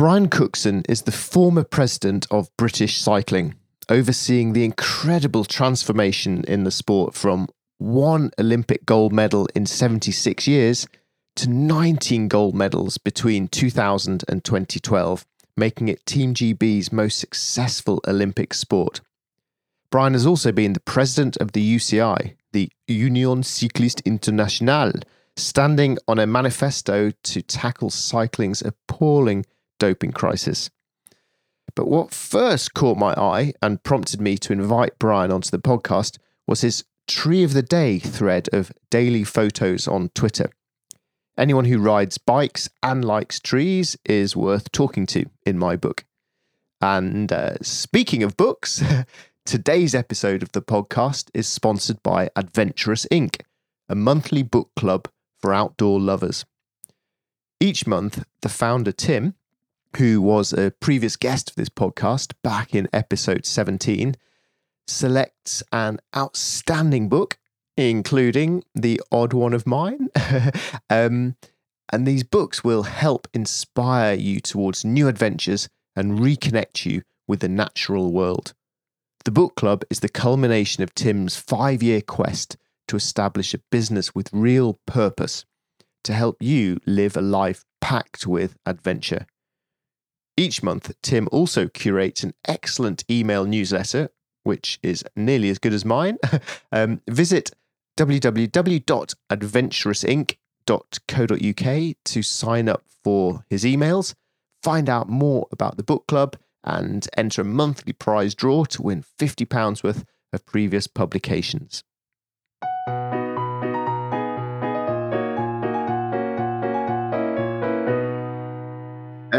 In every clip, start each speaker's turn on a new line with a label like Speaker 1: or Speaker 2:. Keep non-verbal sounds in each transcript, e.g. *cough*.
Speaker 1: Brian Cookson is the former president of British Cycling, overseeing the incredible transformation in the sport from one Olympic gold medal in 76 years to 19 gold medals between 2000 and 2012, making it Team GB's most successful Olympic sport. Brian has also been the president of the UCI, the Union Cycliste Internationale, standing on a manifesto to tackle cycling's appalling doping crisis. But what first caught my eye and prompted me to invite Brian onto the podcast was his Tree of the Day thread of daily photos on Twitter. Anyone who rides bikes and likes trees is worth talking to, in my book. And uh, speaking of books, *laughs* today's episode of the podcast is sponsored by Adventurous Inc., a monthly book club for outdoor lovers. Each month, the founder, Tim, who was a previous guest of this podcast back in episode 17, selects an outstanding book, including The Odd One of Mine. *laughs* um, and these books will help inspire you towards new adventures and reconnect you with the natural world. The book club is the culmination of Tim's five year quest to establish a business with real purpose to help you live a life packed with adventure. Each month, Tim also curates an excellent email newsletter, which is nearly as good as mine. *laughs* um, visit www.adventurousinc.co.uk to sign up for his emails, find out more about the book club, and enter a monthly prize draw to win £50 worth of previous publications.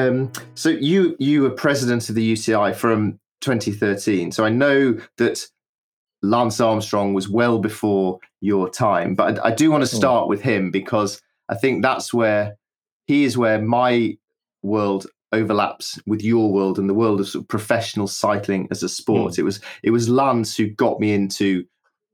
Speaker 1: Um, so you you were president of the UCI from 2013. So I know that Lance Armstrong was well before your time, but I, I do want to hmm. start with him because I think that's where he is where my world overlaps with your world and the world of, sort of professional cycling as a sport. Mm. It was it was Lance who got me into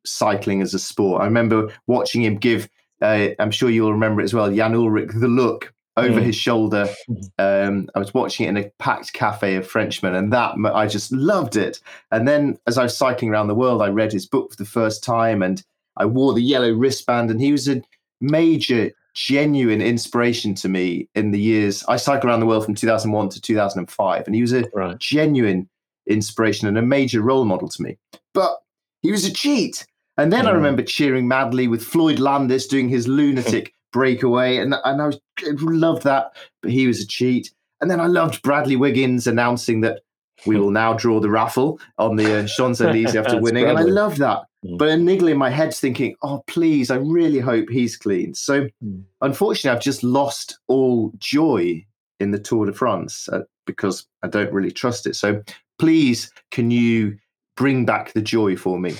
Speaker 1: cycling as a sport. I remember watching him give. Uh, I'm sure you'll remember it as well. Jan Ullrich the look over mm. his shoulder. *laughs* Um, I was watching it in a packed cafe of Frenchmen, and that I just loved it. And then, as I was cycling around the world, I read his book for the first time, and I wore the yellow wristband. And he was a major, genuine inspiration to me in the years I cycled around the world from 2001 to 2005, and he was a right. genuine inspiration and a major role model to me. But he was a cheat. And then mm. I remember cheering madly with Floyd Landis doing his *laughs* lunatic breakaway, and and I was loved that. But he was a cheat. And then I loved Bradley Wiggins announcing that we will now draw the raffle on the uh, Champs Elysees after *laughs* winning, Bradley. and I love that. Mm. But a niggle in my head's thinking, oh please, I really hope he's clean. So mm. unfortunately, I've just lost all joy in the Tour de France uh, because I don't really trust it. So please, can you bring back the joy for me?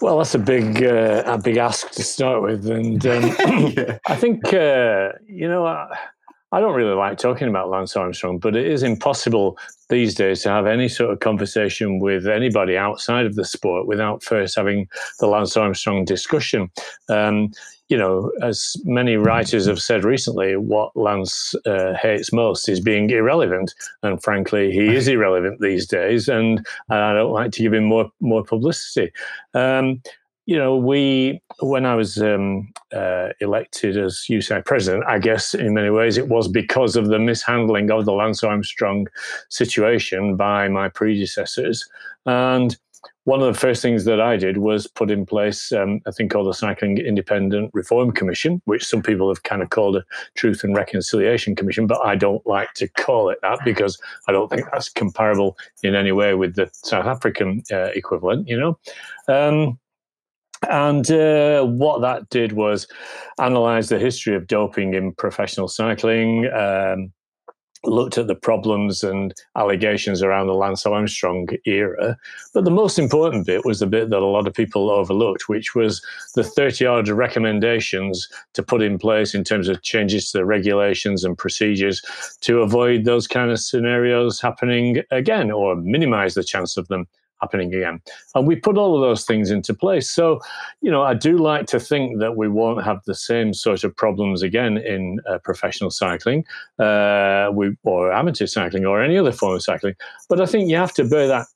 Speaker 2: Well, that's a big, uh, a big ask to start with, and um, *laughs* yeah. I think uh, you know. I, I don't really like talking about Lance Armstrong, but it is impossible these days to have any sort of conversation with anybody outside of the sport without first having the Lance Armstrong discussion. Um, you know, as many writers have said recently, what Lance uh, hates most is being irrelevant, and frankly, he is *laughs* irrelevant these days, and I don't like to give him more more publicity. Um, you know, we when I was um, uh, elected as UCI president, I guess in many ways it was because of the mishandling of the Lance Armstrong situation by my predecessors, and one of the first things that I did was put in place um, a thing called the Cycling Independent Reform Commission, which some people have kind of called a Truth and Reconciliation Commission, but I don't like to call it that because I don't think that's comparable in any way with the South African uh, equivalent, you know. Um, and uh, what that did was analyze the history of doping in professional cycling, um, looked at the problems and allegations around the Lance Armstrong era. But the most important bit was the bit that a lot of people overlooked, which was the 30 odd recommendations to put in place in terms of changes to the regulations and procedures to avoid those kind of scenarios happening again or minimize the chance of them happening again. And we put all of those things into place. So, you know, I do like to think that we won't have the same sort of problems again in uh, professional cycling, uh, we, or amateur cycling, or any other form of cycling. But I think you have to bear that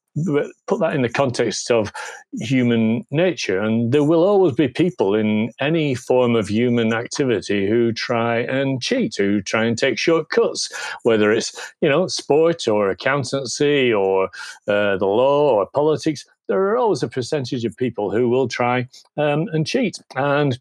Speaker 2: put that in the context of human nature. And there will always be people in any form of human activity who try and cheat, who try and take shortcuts, whether it's, you know, sport or accountancy or uh, the law or politics. There are always a percentage of people who will try um, and cheat. And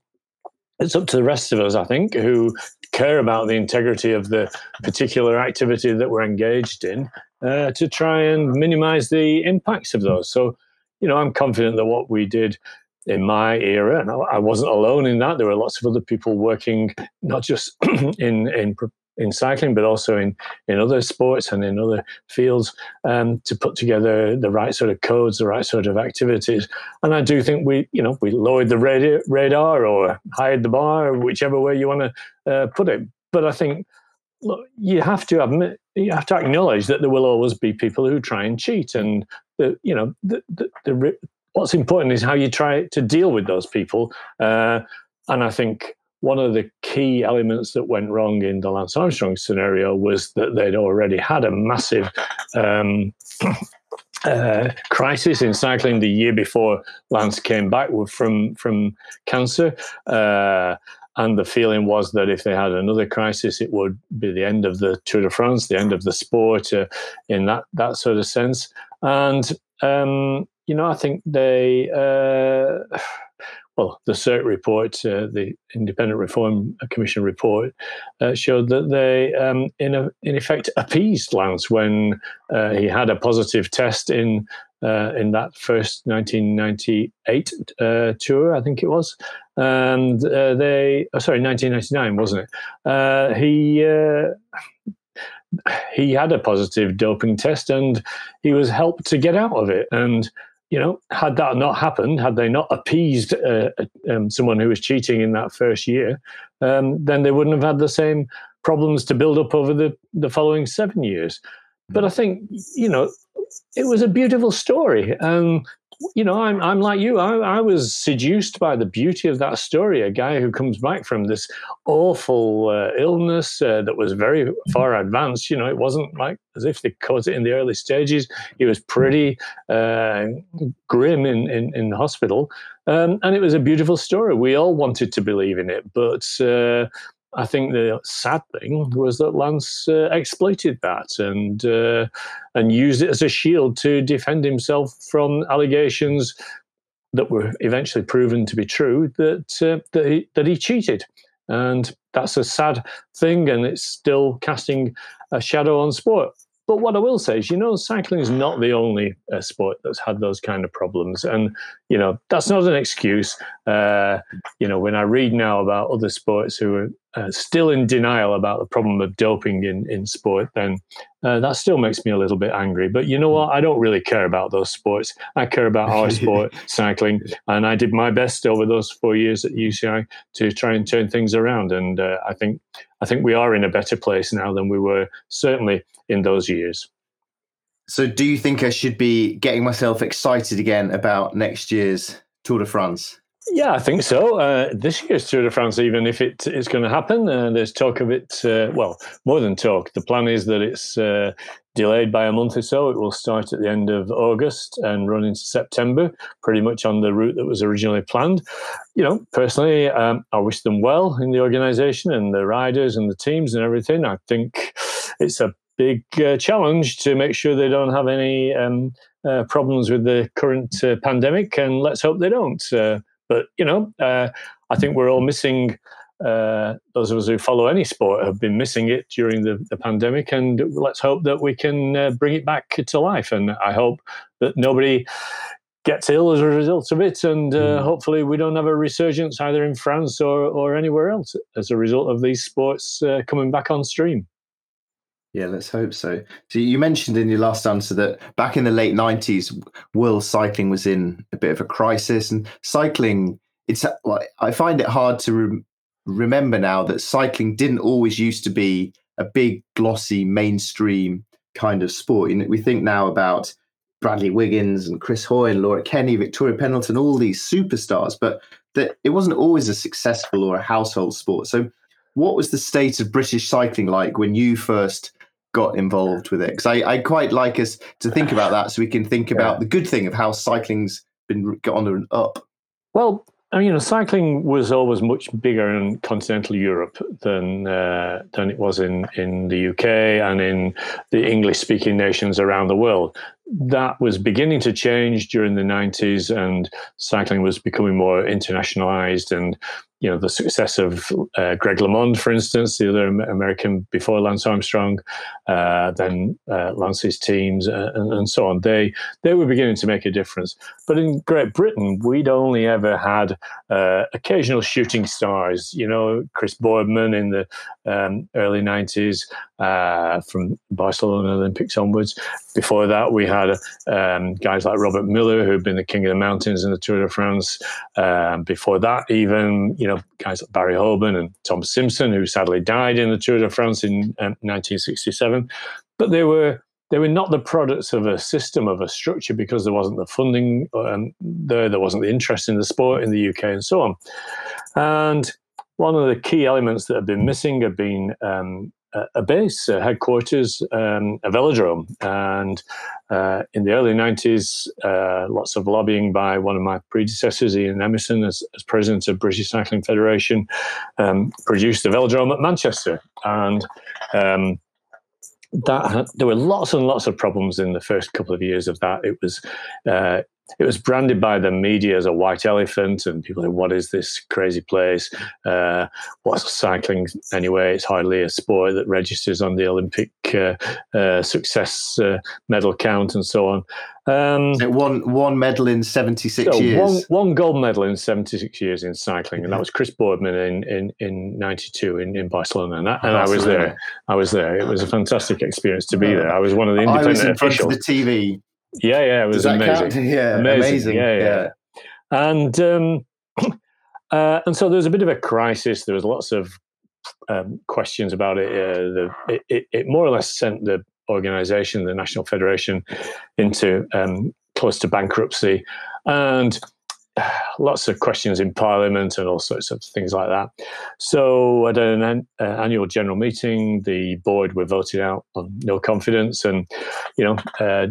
Speaker 2: it's up to the rest of us, I think, who care about the integrity of the particular activity that we're engaged in uh, to try and minimize the impacts of those. So, you know, I'm confident that what we did in my era, and I wasn't alone in that. There were lots of other people working, not just *clears throat* in in in cycling, but also in in other sports and in other fields, um, to put together the right sort of codes, the right sort of activities. And I do think we, you know, we lowered the radar, radar or hired the bar, whichever way you want to uh, put it. But I think look, you have to admit, you have to acknowledge that there will always be people who try and cheat, and the, you know, the, the, the what's important is how you try to deal with those people. Uh, and I think one of the key elements that went wrong in the Lance Armstrong scenario was that they'd already had a massive um, *coughs* uh, crisis in cycling the year before Lance came back from from cancer. Uh, and the feeling was that if they had another crisis, it would be the end of the Tour de France, the end of the sport, uh, in that that sort of sense. And um, you know, I think they. Well, the CIRC report, uh, the Independent Reform Commission report, uh, showed that they, um, in, a, in effect, appeased Lance when uh, he had a positive test in uh, in that first 1998 uh, tour, I think it was, and uh, they, oh, sorry, 1999, wasn't it? he he had a positive doping test and he was helped to get out of it and you know, had that not happened, had they not appeased uh, um, someone who was cheating in that first year, um, then they wouldn't have had the same problems to build up over the, the following seven years. But I think, you know, it was a beautiful story. Um, you know, I'm, I'm like you. I, I, was seduced by the beauty of that story. A guy who comes back from this awful uh, illness uh, that was very far advanced. You know, it wasn't like as if they caught it in the early stages. He was pretty uh, grim in, in, in hospital. Um, and it was a beautiful story. We all wanted to believe in it, but uh, I think the sad thing was that Lance uh, exploited that and uh, and used it as a shield to defend himself from allegations that were eventually proven to be true that uh, that he that he cheated, and that's a sad thing, and it's still casting a shadow on sport. But what I will say is, you know, cycling is not the only uh, sport that's had those kind of problems, and you know that's not an excuse. Uh, you know, when I read now about other sports who are uh, still in denial about the problem of doping in in sport, then uh, that still makes me a little bit angry. But you know what? I don't really care about those sports. I care about *laughs* our sport, cycling, and I did my best over those four years at UCI to try and turn things around. And uh, I think I think we are in a better place now than we were certainly in those years.
Speaker 3: So, do you think I should be getting myself excited again about next year's Tour de France?
Speaker 2: Yeah, I think so. Uh, this year's Tour de France, even if it is going to happen, uh, there's talk of it. Uh, well, more than talk. The plan is that it's uh, delayed by a month or so. It will start at the end of August and run into September, pretty much on the route that was originally planned. You know, personally, um, I wish them well in the organisation and the riders and the teams and everything. I think it's a big uh, challenge to make sure they don't have any um, uh, problems with the current pandemic, and let's hope they don't. Uh, but you know, uh, I think we're all missing. Uh, those of us who follow any sport have been missing it during the, the pandemic, and let's hope that we can bring it back to life. And I hope that nobody gets ill as a result of it, and uh, mm. hopefully we don't have a resurgence either in France or, or anywhere else as a result of these sports uh, coming back on stream.
Speaker 3: Yeah, let's hope so. So you mentioned in your last answer that back in the late '90s, world cycling was in a bit of a crisis, and cycling. It's like I find it hard to re- remember now that cycling didn't always used to be a big, glossy, mainstream kind of sport. You know, we think now about Bradley Wiggins and Chris Hoy and Laura Kenny, Victoria Pendleton, all these superstars, but that it wasn't always a successful or a household sport. So, what was the state of British cycling like when you first got involved with it? Because I, I quite like us to think about that, so we can think about the good thing of how cycling's been on and up.
Speaker 2: Well, I mean, you know, cycling was always much bigger in continental Europe than uh, than it was in, in the UK and in the English speaking nations around the world. That was beginning to change during the 90s, and cycling was becoming more internationalized. And you know the success of uh, Greg LeMond, for instance, the other American before Lance Armstrong, uh, then uh, Lance's teams, uh, and, and, so on. They they were beginning to make a difference. But in Great Britain, we'd only ever had uh, occasional shooting stars. You know, Chris Boardman in the um, early '90s uh, from Barcelona Olympics onwards. Before that, we had um, guys like Robert Millar, who'd been the king of the mountains in the Tour de France. Um, before that, even you know guys like Barry Hoban and Tom Simpson, who sadly died in the Tour de France in um, 1967. But they were they were not the products of a system of a structure because there wasn't the funding um, there, there wasn't the interest in the sport in the UK and so on. And one of the key elements that have been missing have been um, a base, a headquarters, um, a velodrome. And uh, in the early 90s, uh, lots of lobbying by one of my predecessors, Ian Emmerson, as, as president of British Cycling Federation, um, produced the velodrome at Manchester. And um, that had, there were lots and lots of problems in the first couple of years of that. It was uh, it was branded by the media as a white elephant, and people said, "What is this crazy place? Uh, what's cycling anyway? It's hardly a sport that registers on the Olympic uh, uh, success uh, medal count, and so on."
Speaker 3: Um, so one one medal in seventy six so years.
Speaker 2: One, one gold medal in seventy six years in cycling, and that was Chris Boardman in in, in ninety two in, in Barcelona, and, that, and I was there. I was there. It was a fantastic experience to be there. I was one of the independent I was in
Speaker 3: officials. Front of the TV
Speaker 2: yeah, yeah, it was amazing. *laughs*
Speaker 3: Yeah, amazing. amazing.
Speaker 2: Yeah, yeah, yeah. And um, *clears throat* uh, and so there was a bit of a crisis. There was lots of um, questions about it. Uh, the, it, it. More or less sent the organisation, the National Federation, into um, close to bankruptcy, and *sighs* lots of questions in Parliament and all sorts of things like that. So at an an uh, annual general meeting, the board were voted out on no confidence, and you know, uh,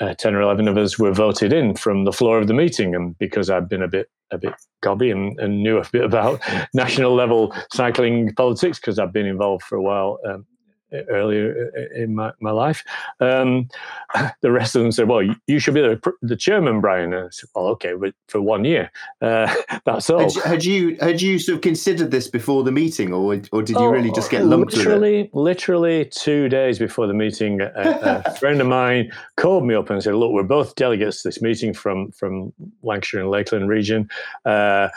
Speaker 2: uh, 10 or 11 of us were voted in from the floor of the meeting. And because I'd been a bit a bit gobby and, and knew a bit about *laughs* national level cycling politics, because I'd been involved for a while um, earlier in my, my life. Um, *laughs* the rest of them said, "Well, you should be the, the chairman, Brian." And I said, "Well, okay, but for one year, uh, *laughs* that's all."
Speaker 3: Had you, had you, had you sort of considered this before the meeting, or or did you oh, really just get lumped
Speaker 2: literally,
Speaker 3: with it?
Speaker 2: Literally two days before the meeting, a, a *laughs* friend of mine called me up and said, "Look, we're both delegates to this meeting from from Lancashire and Lakeland region." Uh,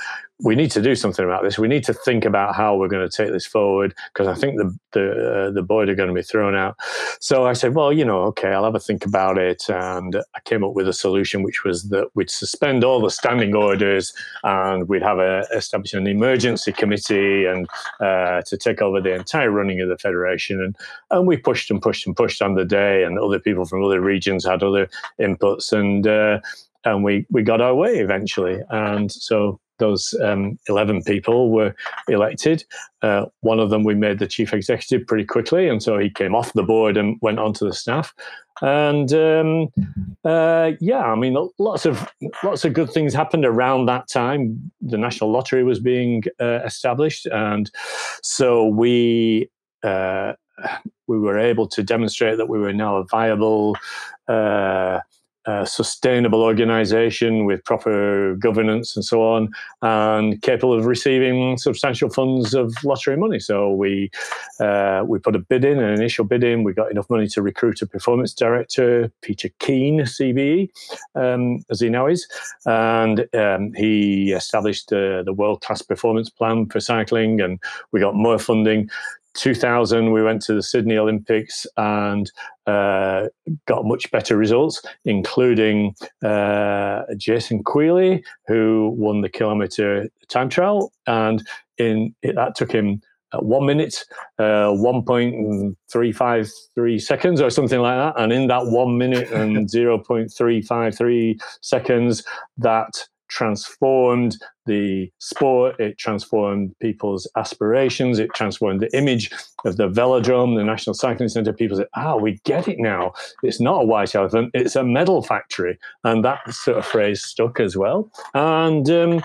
Speaker 2: we need to do something about this. We need to think about how we're going to take this forward because I think the the uh, the board are going to be thrown out. So I said, well, you know, okay, I'll have a think about it, and I came up with a solution, which was that we'd suspend all the standing orders and we'd have a establish an emergency committee and uh, to take over the entire running of the federation. And and we pushed and pushed and pushed on the day, and other people from other regions had other inputs, and uh, and we we got our way eventually. And so those um, 11 people were elected. Uh, one of them we made the chief executive pretty quickly, and so he came off the board and went on to the staff. And um, uh, yeah, I mean, lots of lots of good things happened around that time. The national lottery was being uh, established, and so we uh, we were able to demonstrate that we were now a viable sustainable organization with proper governance and so on, and capable of receiving substantial funds of lottery money. So we uh, we put a bid in, an initial bid in. We got enough money to recruit a performance director, Peter Keen, CBE, um, as he now is, and um, he established uh, the world class performance plan for cycling, and we got more funding. 2000, we went to the Sydney Olympics and uh, got much better results, including uh, Jason Queally, who won the kilometre time trial. And in it, that took him at one minute, uh, 1.353 seconds or something like that. And in that one minute and *laughs* 0.353 seconds, that transformed the sport, it transformed people's aspirations, it transformed the image of the velodrome, the National Cycling Centre. People said, ah, we get it now. It's not a white elephant, it's a medal factory. And that sort of phrase stuck as well. And um,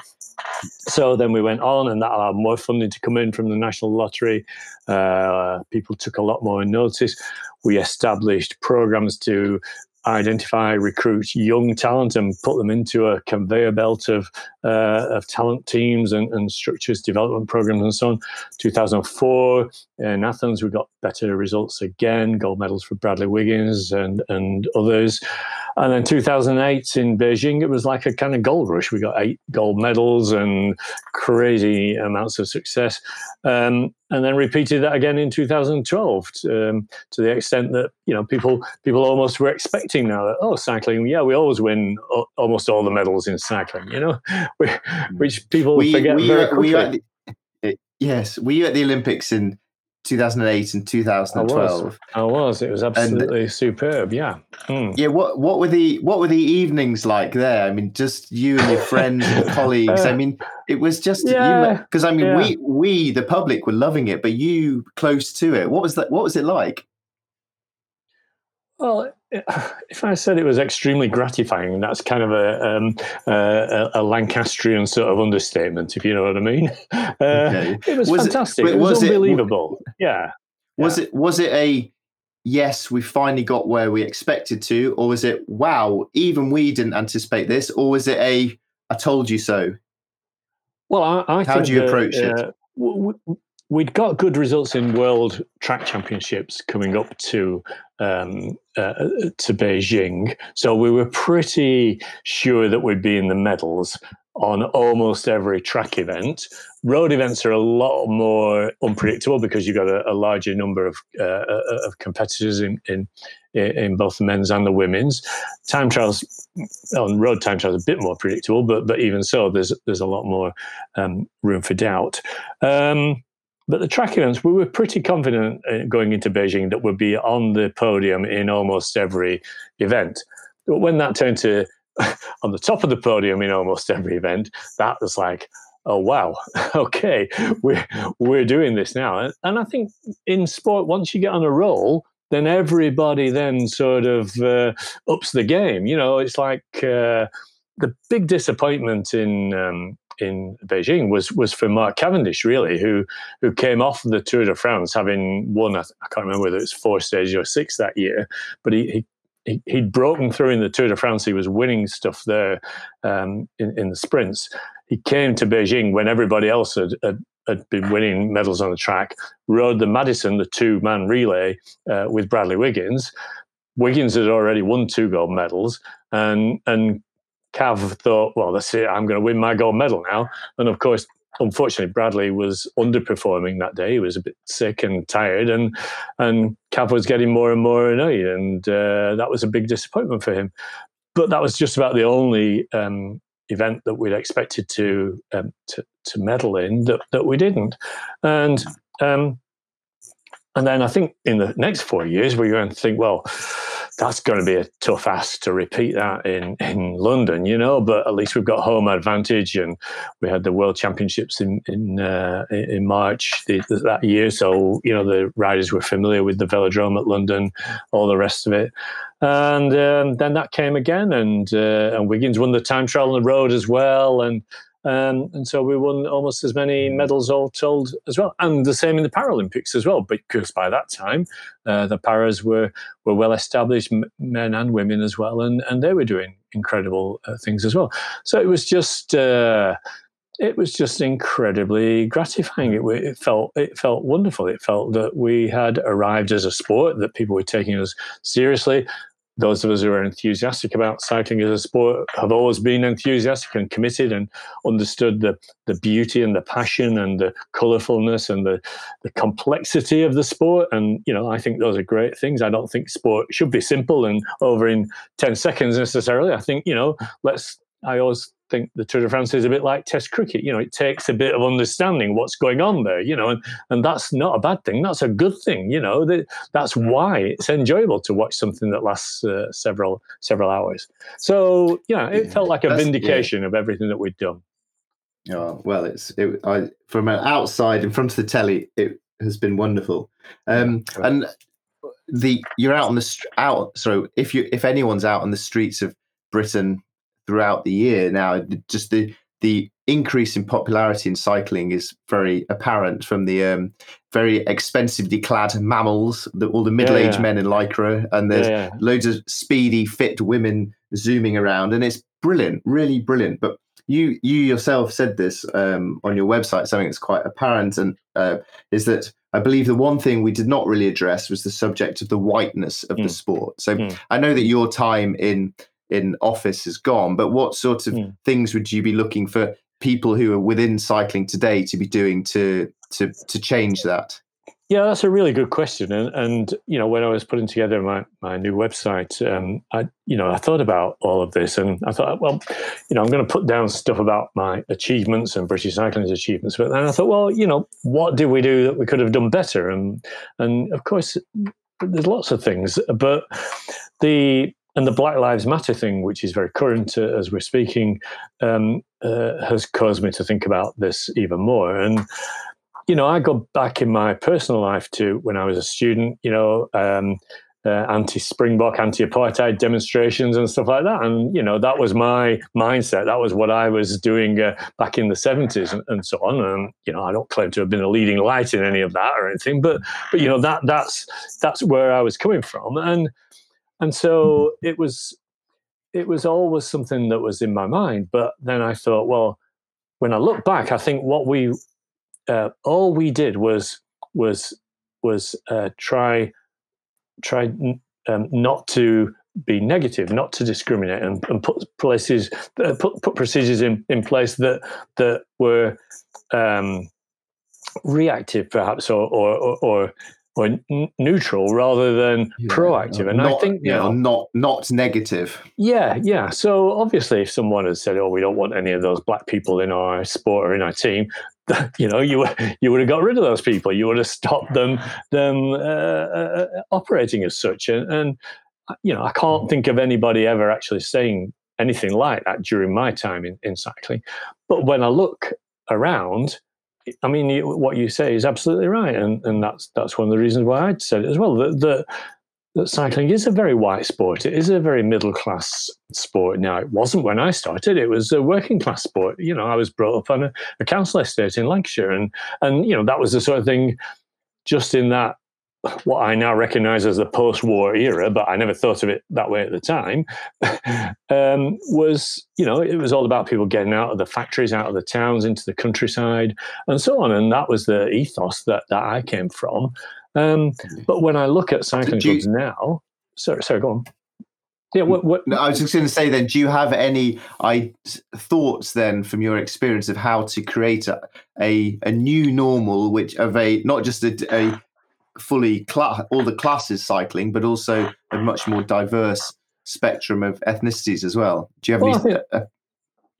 Speaker 2: so then we went on, and that allowed more funding to come in from the National Lottery. Uh, people took a lot more notice. We established programs to identify, recruit young talent, and put them into a conveyor belt of uh, of talent teams and, and, structures, development programs, and so on. 2004 in Athens, we got better results again, gold medals for Bradley Wiggins and and others. And then 2008 in Beijing, it was like a kind of gold rush. We got eight gold medals and crazy amounts of success. Um, and then repeated that again in 2012 um, to the extent that you know people people almost were expecting now that oh cycling yeah we always win o- almost all the medals in cycling you know *laughs* which people we, forget we, very quickly.
Speaker 1: The, yes, were you at the Olympics in 2008 and 2012. I was.
Speaker 2: I was. It was absolutely and, superb. Yeah.
Speaker 1: Mm. Yeah. What What were the What were the evenings like there? I mean, just you and your friends and *laughs* colleagues. Uh, I mean, it was just yeah, because I mean, yeah. we we the public were loving it, but you close to it. What was that? What was it like?
Speaker 2: Well, *sighs* if I said it was extremely gratifying, that's kind of a, um, a, a, Lancastrian sort of understatement, if you know what I mean. *laughs* Uh, okay. It was, was fantastic. It, it was, was unbelievable. It, yeah.
Speaker 1: Was yeah. it was it a yes, we finally got where we expected to, or was it wow, even we didn't anticipate this, or was it a I told you so?
Speaker 2: Well, I, I
Speaker 1: how do you approach uh,
Speaker 2: it? We'd got good results in world track championships coming up to um, uh, to Beijing, so we were pretty sure that we'd be in the medals on almost every track event. Road events are a lot more unpredictable because you've got a, a larger number of uh, uh of competitors in, in in both the men's and the women's. Time trials on road time trials a bit more predictable, but but even so, there's there's a lot more um, room for doubt. Um, but the track events, we were pretty confident uh, going into Beijing that we'd be on the podium in almost every event. But when that turned to *laughs* on the top of the podium in almost every event, that was like, oh wow, *laughs* okay, we're we're doing this now. And I think in sport, once you get on a roll, then everybody then sort of uh, ups the game. You know, it's like uh, the big disappointment in um, in Beijing was was for Mark Cavendish, really, who who came off the Tour de France having won. I, can't remember whether it was four stages or six that year, but he, he he, would broken through in the Tour de France. He was winning stuff there um, in, in the sprints. He came to Beijing when everybody else had, had, had, been winning medals on the track, rode the Madison, the two man relay uh, with Bradley Wiggins. Wiggins had already won two gold medals, and and Cav thought, well, that's it. I'm going to win my gold medal now. And of course, unfortunately, Bradley was underperforming that day. He was a bit sick and tired, and and Cav was getting more and more annoyed, and uh, that was a big disappointment for him. But that was just about the only um, event that we'd expected to um, to, to medal in that, that we didn't, and um, and then I think in the next four years we're going to think, well that's going to be a tough ask to repeat that in, in London, you know. But at least we've got home advantage, and we had the World Championships in in uh, in March that year, so you know the riders were familiar with the velodrome at London, all the rest of it, and um, then that came again, and uh, and Wiggins won the time trial on the road as well, and um, and so we won almost as many medals all told as well. And the same in the Paralympics as well, because by that time uh, the paras were, were well established, men and women as well, and, and they were doing incredible uh, things as well. So it was just. Uh, it was just incredibly gratifying. It, it, felt it felt wonderful. It felt that we had arrived as a sport, that people were taking us seriously, those of us who are enthusiastic about cycling as a sport have always been enthusiastic and committed and understood the, the beauty and the passion and the colorfulness and the, the complexity of the sport. And, you know, I think those are great things. I don't think sport should be simple and over in 10 seconds necessarily. I think, you know, let's, I always think the Tour de France is a bit like Test cricket. You know, it takes a bit of understanding what's going on there. You know, and and that's not a bad thing. That's a good thing. You know, that, that's why it's enjoyable to watch something that lasts uh, several several hours. So yeah, it yeah, felt like a vindication yeah. of everything that we'd done.
Speaker 1: Oh well, it's it, I, from outside in front of the telly. It has been wonderful, um, and the you're out on the out. So if you if anyone's out on the streets of Britain throughout the year now, just the the increase in popularity in cycling is very apparent from the um, very expensively clad MAMILs, the, all the middle-aged yeah, yeah. men in lycra, and there's yeah, loads of speedy, fit women zooming around, and it's brilliant, really brilliant. But you you yourself said this um, on your website, something that's quite apparent, and uh, is that I believe the one thing we did not really address was the subject of the whiteness of mm. the sport. So mm. I know that your time in in office is gone, but what sort of mm. things would you be looking for people who are within cycling today to be doing to to to change that?
Speaker 2: Yeah, that's a really good question. And, and you know, when I was putting together my, my new website, um, I you know I thought about all of this, and I thought, well, you know, I'm going to put down stuff about my achievements and British cycling's achievements. But then I thought, well, you know, what did we do that we could have done better? And and of course, there's lots of things, but the and the Black Lives Matter thing, which is very current uh, as we're speaking, um, uh, has caused me to think about this even more. And you know, I go back in my personal life to when I was a student, you know, um, uh, anti-Springbok, anti-apartheid demonstrations and stuff like that. And you know, that was my mindset. That was what I was doing uh, back in the seventies and, and, so on. And you know, I don't claim to have been a leading light in any of that or anything, but but you know, that that's that's where I was coming from. And and so it was it was always something that was in my mind. But then I thought, well, when I look back, I think what we uh, all we did was was was uh, try try um, not to be negative, not to discriminate, and, and put places uh, put, put procedures in, in place that that were um, reactive, perhaps, or or, or or n- neutral rather than yeah, proactive. And
Speaker 1: not,
Speaker 2: I think
Speaker 1: you know, not not negative.
Speaker 2: Yeah, yeah. So obviously, if someone had said, "Oh, we don't want any of those black people in our sport or in our team," *laughs* you know, you you would have got rid of those people. You would have stopped them them uh, uh, operating as such. And, and you know, I can't think of anybody ever actually saying anything like that during my time in, in cycling. But when I look around, I mean, what you say is absolutely right, and and that's that's one of the reasons why I said it as well. That that, that cycling is a very white sport. It is a very middle class sport. Now, it wasn't when I started. It was a working class sport. You know, I was brought up on a, a council estate in Lancashire, and and you know that was the sort of thing. Just in that *laughs* what I now recognize as the post-war era, but I never thought of it that way at the time, *laughs* um, was you know it was all about people getting out of the factories, out of the towns, into the countryside, and so on. And that was the ethos that that I came from. Um, but when I look at cycling you, clubs now, sorry, sorry, go on.
Speaker 1: Yeah, what, what, no, I was just going to say then, do you have any I, thoughts then from your experience of how to create a, a, a new normal, which of a not just a, a fully cl- all the classes cycling, but also a much more diverse spectrum of ethnicities as well. Do you have well, any? uh,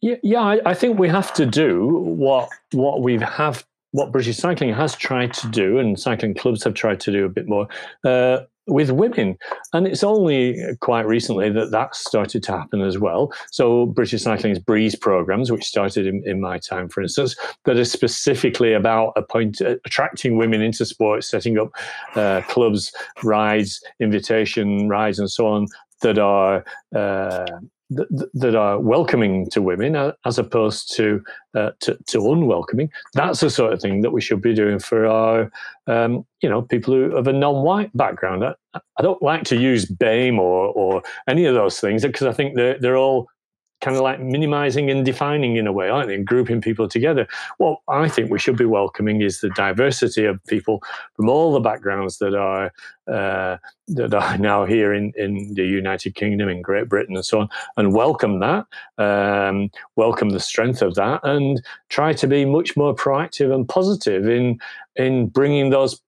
Speaker 2: yeah, yeah, I, I, think we have to do what what we have, what British cycling has tried to do, and cycling clubs have tried to do a bit more. Uh, with women. And it's only quite recently that that started to happen as well. So, British Cycling's Breeze programs, which started in, in my time, for instance, that are specifically about appoint, attracting women into sports, setting up uh, clubs, rides, invitation rides, and so on that are uh, that, that are welcoming to women uh, as opposed to, uh, to, to unwelcoming. That's the sort of thing that we should be doing for our um, you know people who have a non-white background. I, I don't like to use BAME or or any of those things because I think they're they're all kind of like minimizing and defining in a way, aren't they? And grouping people together. What I think we should be welcoming is the diversity of people from all the backgrounds that are uh, that are now here in, in the United Kingdom, in Great Britain, and so on, and welcome that, um, welcome the strength of that, and try to be much more proactive and positive in in bringing those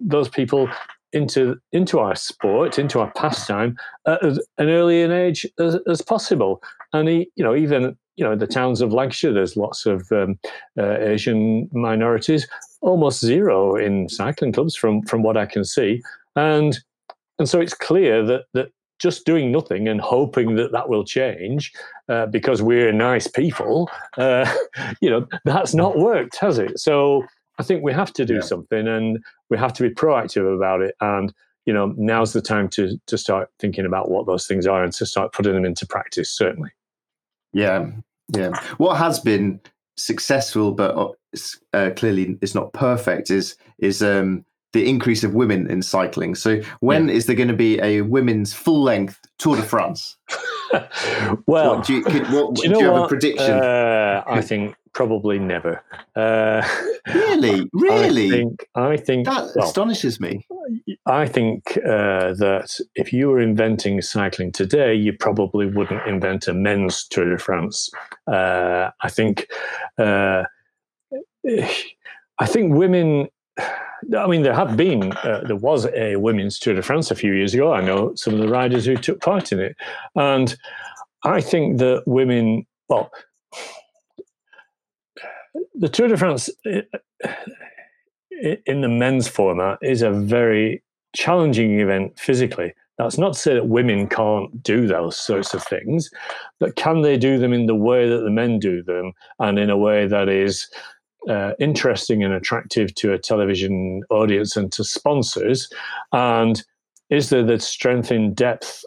Speaker 2: those people into into our sport, into our pastime at an early an age as, as possible. And he, you know, even you know, the towns of Lancashire, there's lots of um, uh, Asian minorities, almost zero in cycling clubs from from what I can see, and and so it's clear that that just doing nothing and hoping that that will change uh, because we're nice people, uh, *laughs* you know, that's not worked, has it? So I think we have to do yeah. something and we have to be proactive about it. And you know, now's the time to to start thinking about what those things are and to start putting them into practice. Certainly.
Speaker 1: Yeah, yeah. What has been successful, but uh, uh clearly it's not perfect, is is um, the increase of women in cycling. So, when yeah. is there going to be a women's full length Tour de France? *laughs*
Speaker 2: well,
Speaker 1: what, do you, could, what, do you, know do you have a prediction?
Speaker 2: Uh, I think probably never. Uh,
Speaker 1: really, *laughs* really.
Speaker 2: I think, I think
Speaker 1: that well, astonishes me.
Speaker 2: I think uh, that if you were inventing cycling today, you probably wouldn't invent a men's Tour de France. Uh, I think. Uh, *sighs* I think women I mean, there have been, uh, there was a women's Tour de France a few years ago. I know some of the riders who took part in it. And I think that women, well, the Tour de France in the men's format is a very challenging event physically. That's not to say that women can't do those sorts of things, but can they do them in the way that the men do them and in a way that is uh, interesting and attractive to a television audience and to sponsors? And is there the strength in depth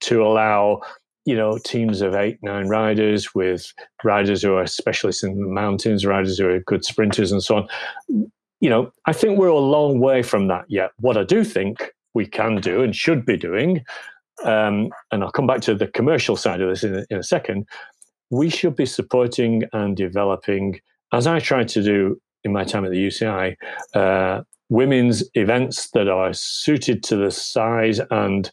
Speaker 2: to allow you know teams of eight nine riders with riders who are specialists in the mountains riders who are good sprinters and so on you know i think we're a long way from that yet what i do think we can do and should be doing um, and i'll come back to the commercial side of this in in a second we should be supporting and developing as I tried to do in my time at the UCI, uh, women's events that are suited to the size and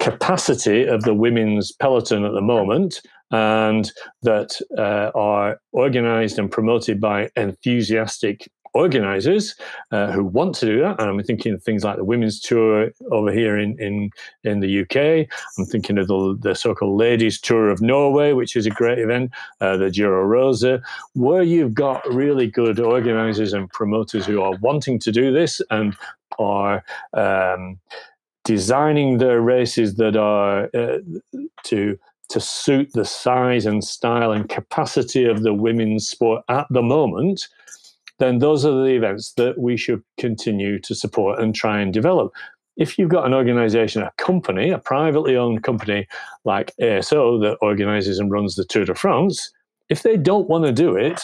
Speaker 2: capacity of the women's peloton at the moment and that uh, are organized and promoted by enthusiastic organizers uh, who want to do that. And I'm thinking of things like the women's tour over here in in, in the UK. I'm thinking of the, the so-called ladies tour of Norway, which is a great event, uh, the Giro Rosa, where you've got really good organizers and promoters who are wanting to do this and are um, designing their races that are uh, to to suit the size and style and capacity of the women's sport at the moment then those are the events that we should continue to support and try and develop. If you've got an organization, a company, a privately owned company like ASO that organizes and runs the Tour de France, if they don't want to do it,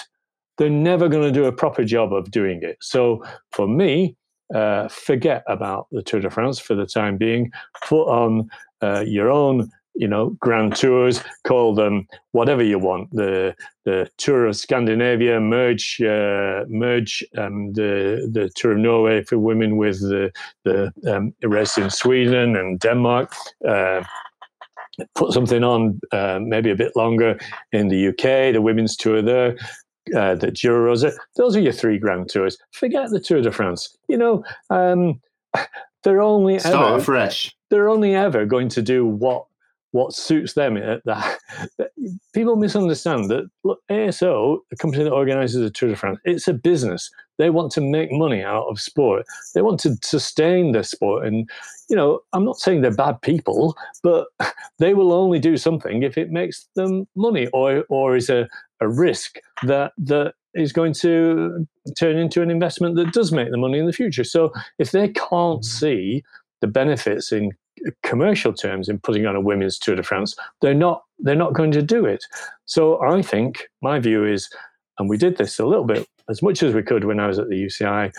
Speaker 2: they're never going to do a proper job of doing it. So for me, uh, forget about the Tour de France for the time being. Put on uh, your own you know grand tours call them whatever you want the the tour of scandinavia merge uh, merge um, the the tour of norway for women with the the um, race in sweden and denmark uh, put something on uh, maybe a bit longer in the uk the women's tour there uh, the Giro Rosa, those are your three grand tours. Forget the Tour de France. You know, um, they're only
Speaker 1: start
Speaker 2: ever,
Speaker 1: fresh.
Speaker 2: They're only ever going to do what what suits them. *laughs* That, people misunderstand that look, ASO, the company that organises the Tour de France, it's a business. They want to make money out of sport. They want to sustain their sport. And you know, I'm not saying they're bad people, but *laughs* they will only do something if it makes them money or or is a, a risk that that is going to turn into an investment that does make the money in the future. So if they can't mm-hmm. see the benefits in commercial terms in putting on a women's Tour de France, they're not they're not going to do it. So I think my view is, and we did this a little bit as much as we could when I was at the UCI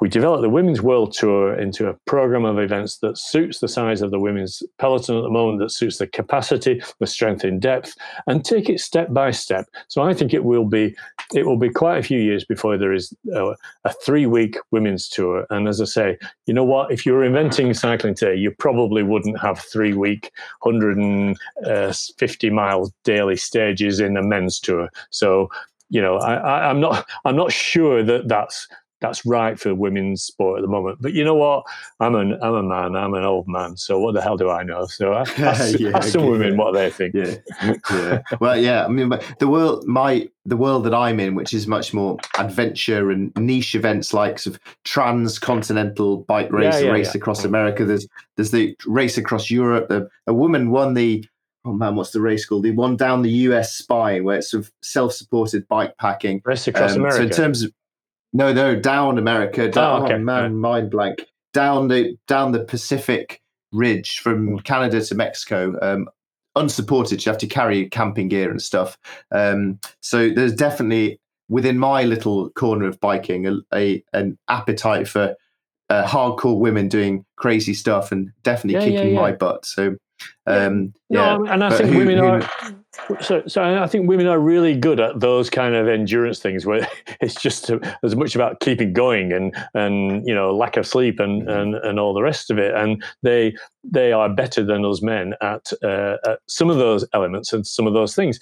Speaker 2: we developed the Women's World Tour into a program of events that suits the size of the women's peloton at the moment, that suits the capacity, the strength in depth, and take it step by step. So I think it will be it will be quite a few years before there is a, a three week women's tour. And as I say, you know what? If you were inventing cycling today, you probably wouldn't have three week, 150 uh, mile daily stages in a men's tour. So you know, I, I, I'm not I'm not sure that that's that's right for women's sport at the moment. But you know what? I'm an I'm a man. I'm an old man. So what the hell do I know? So I, *laughs* ask, yeah, ask some women what they think.
Speaker 1: Yeah, yeah. Well, yeah. I mean, the world, my the world that I'm in, which is much more adventure and niche events like sort of transcontinental bike race, yeah, yeah, race across America. There's there's the race across Europe. A, a woman won the oh man, what's the race called? The one down the US spine where it's sort of self-supported bike packing.
Speaker 2: Race across um, America.
Speaker 1: So in terms of no, no, down America, down oh, okay. oh, man, mind blank, down the down the Pacific Ridge from mm. Canada to Mexico. Um, unsupported, you have to carry camping gear and stuff. Um, so there's definitely within my little corner of biking a, a an appetite for uh, hardcore women doing crazy stuff and definitely yeah, kicking yeah, my butt. So um, yeah,
Speaker 2: no, and I think who, women who, are. So, so I think women are really good at those kind of endurance things where *laughs* it's just as much about keeping going and and you know lack of sleep and mm-hmm. and and all the rest of it. And they they are better than us men at, uh, at some of those elements and some of those things.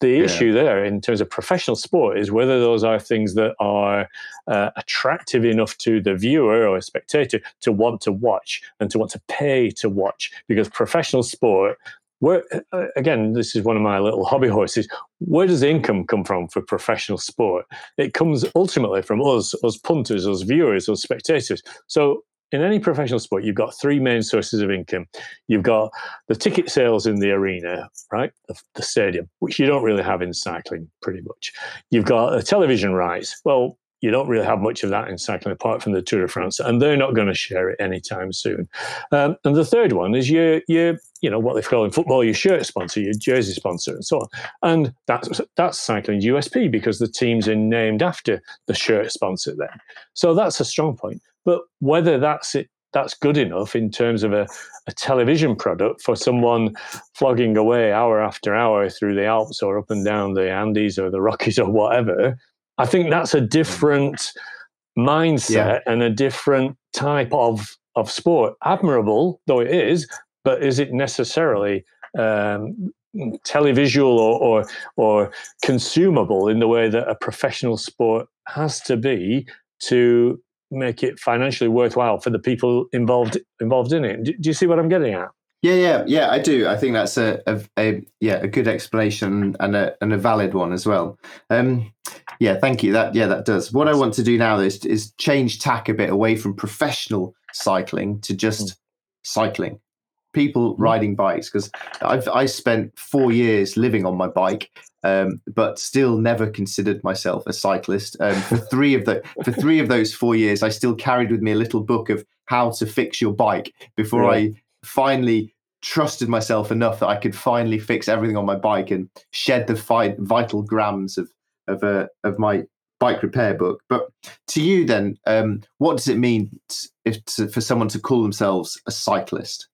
Speaker 2: The yeah. issue there in terms of professional sport is whether those are things that are uh, attractive enough to the viewer or spectator to want to watch and to want to pay to watch. Because professional sport, where uh, again, this is one of my little hobby horses. Where does income come from for professional sport? It comes ultimately from us, us punters, us viewers, us spectators. So in any professional sport, you've got three main sources of income. You've got the ticket sales in the arena, right? The, the, stadium, which you don't really have in cycling, pretty much. You've got a television rights. Well, you don't really have much of that in cycling apart from the Tour de France, and they're not going to share it anytime soon. Um, and the third one is your, your, you know, what they call in football your shirt sponsor, your jersey sponsor, and so on. And that's that's cycling USP because the teams are named after the shirt sponsor there. So that's a strong point. But whether that's it, that's good enough in terms of a, a television product for someone flogging away hour after hour through the Alps or up and down the Andes or the Rockies or whatever, I think that's a different mindset yeah. and a different type of of sport. Admirable though it is, but is it necessarily um, televisual or, or or consumable in the way that a professional sport has to be to make it financially worthwhile for the people involved involved in it. Do, do you see what I'm getting at?
Speaker 1: Yeah, yeah, yeah. I do. I think that's a, a, a, yeah a good explanation and a and a valid one as well. Um, yeah, thank you. That yeah, that does. What I want to do now is is change tack a bit away from professional cycling to just mm. cycling. People mm. riding bikes because I've I spent four years living on my bike um, but still never considered myself a cyclist. Um, for *laughs* three of the for three of those four years, I still carried with me a little book of how to fix your bike before right. I finally trusted myself enough that I could finally fix everything on my bike and shed the fi- vital grams of of uh, of my bike repair book. But to you, then, um, what does it mean if to, for someone to call themselves a cyclist?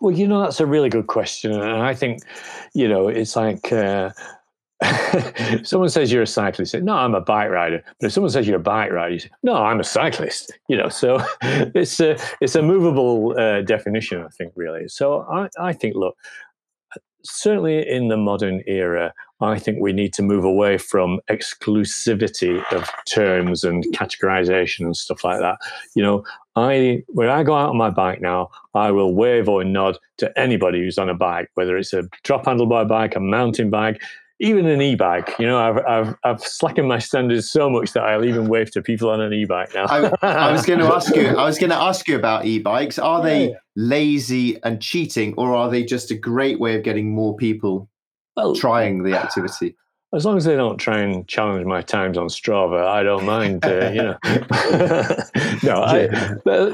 Speaker 2: Well, you know, that's a really good question. And I think, you know, it's like uh, *laughs* if someone says you're a cyclist, say, no, I'm a bike rider. But if someone says you're a bike rider, you say, no, I'm a cyclist. You know, so *laughs* it's a it's a movable uh, definition, I think, really. So I, I think, look, certainly in the modern era, I think we need to move away from exclusivity of terms and categorization and stuff like that. You know, I when I go out on my bike now, I will wave or nod to anybody who's on a bike, whether it's a drop handlebar bike, a mountain bike even an e-bike, you know, I've, I've, I've slackened my standards so much that I'll even wave to people on an e-bike now.
Speaker 1: I, I, was going to ask you, *laughs* I was going to ask you about e-bikes. Are they yeah. lazy and cheating, or are they just a great way of getting more people well, trying the activity?
Speaker 2: As long as they don't try and challenge my times on Strava, I don't mind. Uh, you know, *laughs* no. I,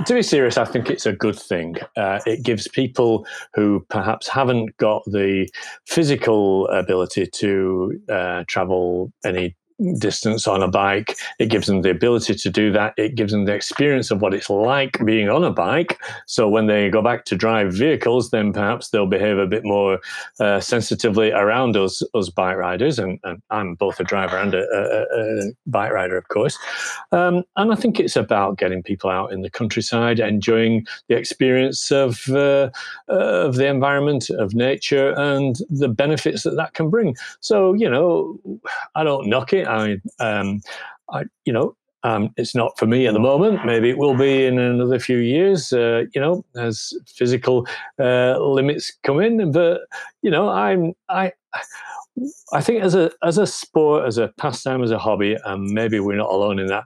Speaker 2: to be serious, I think it's a good thing. Uh, it gives people who perhaps haven't got the physical ability to uh, travel any distance on a bike. It gives them the ability to do that. It gives them the experience of what it's like being on a bike. So when they go back to drive vehicles, then perhaps they'll behave a bit more uh, sensitively around us, us bike riders. And, and I'm both a driver and a, a, a bike rider, of course. Um, and I think it's about getting people out in the countryside, enjoying the experience of uh, of the environment, of nature, and the benefits that that can bring. So you know, I don't knock it. I, um, I, you know, um, it's not for me at the moment. Maybe it will be in another few years, uh, you know, as physical uh, limits come in. But you know, I'm I. I think as a as a sport, as a pastime, as a hobby, and maybe we're not alone in that